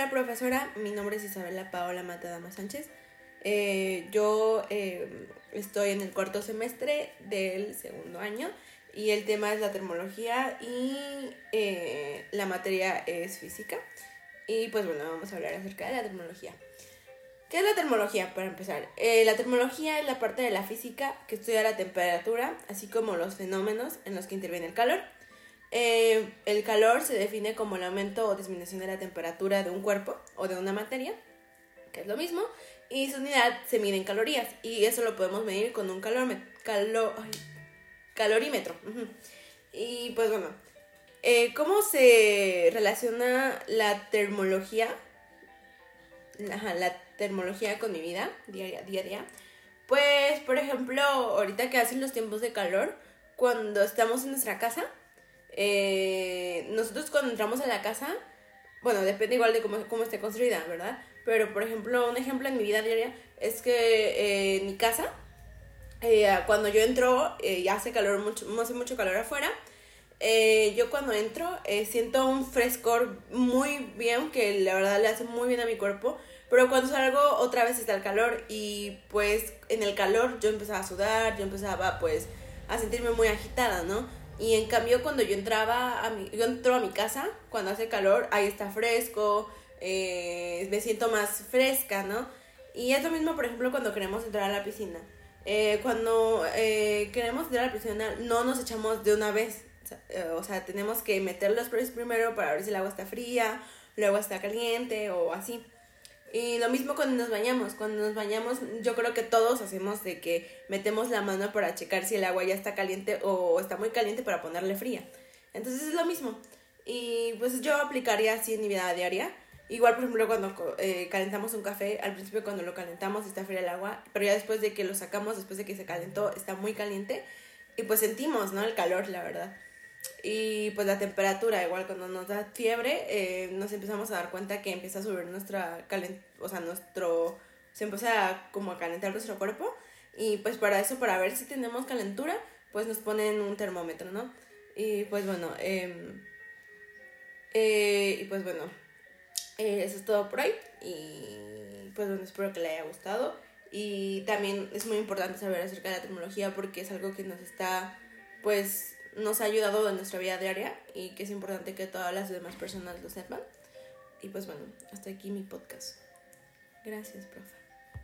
Hola profesora, mi nombre es Isabela Paola Matadama Sánchez. Eh, yo eh, estoy en el cuarto semestre del segundo año y el tema es la termología y eh, la materia es física. Y pues bueno, vamos a hablar acerca de la termología. ¿Qué es la termología? Para empezar, la termología es la parte de la física que estudia la temperatura, así como los fenómenos en los que interviene el calor. El calor se define como el aumento o disminución de la temperatura de un cuerpo o de una materia, que es lo mismo, y su unidad se mide en calorías y eso lo podemos medir con un calor, calorímetro. Y pues bueno, eh, ¿cómo se relaciona la termología? la termología con mi vida diaria, diaria. Pues, por ejemplo, ahorita que hacen los tiempos de calor, cuando estamos en nuestra casa, eh, nosotros cuando entramos a la casa, bueno, depende igual de cómo, cómo esté construida, ¿verdad? Pero, por ejemplo, un ejemplo en mi vida diaria es que eh, mi casa, eh, cuando yo entro, eh, ya hace calor, mucho, hace mucho calor afuera. yo cuando entro siento un frescor muy bien, que la verdad le hace muy bien a mi cuerpo. Pero cuando salgo otra vez está el calor y pues en el calor yo empezaba a sudar, yo empezaba pues a sentirme muy agitada, ¿no? Y en cambio cuando yo entraba a mi, yo entro a mi casa, cuando hace calor, ahí está fresco, eh, me siento más fresca, ¿no? Y es lo mismo, por ejemplo, cuando queremos entrar a la piscina. Eh, cuando eh, queremos entrar a la piscina, no nos echamos de una vez. O sea, tenemos que meter los pies primero para ver si el agua está fría, luego está caliente o así. Y lo mismo cuando nos bañamos. Cuando nos bañamos, yo creo que todos hacemos de que metemos la mano para checar si el agua ya está caliente o está muy caliente para ponerle fría. Entonces es lo mismo. Y pues yo aplicaría así en mi vida diaria. Igual, por ejemplo, cuando eh, calentamos un café, al principio cuando lo calentamos está fría el agua, pero ya después de que lo sacamos, después de que se calentó, está muy caliente y pues sentimos, ¿no? El calor, la verdad. Y pues la temperatura, igual cuando nos da fiebre, eh, nos empezamos a dar cuenta que empieza a subir nuestra calent o sea, nuestro, se empieza a, como a calentar nuestro cuerpo y pues para eso, para ver si tenemos calentura, pues nos ponen un termómetro, ¿no? Y pues bueno, em, eh, y pues bueno, eh, eso es todo por hoy y pues bueno, espero que le haya gustado. Y también es muy importante saber acerca de la tecnología porque es algo que nos está, pues, nos ha ayudado en nuestra vida diaria y que es importante que todas las demás personas lo sepan. Y pues bueno, hasta aquí mi podcast. Gracias, profe.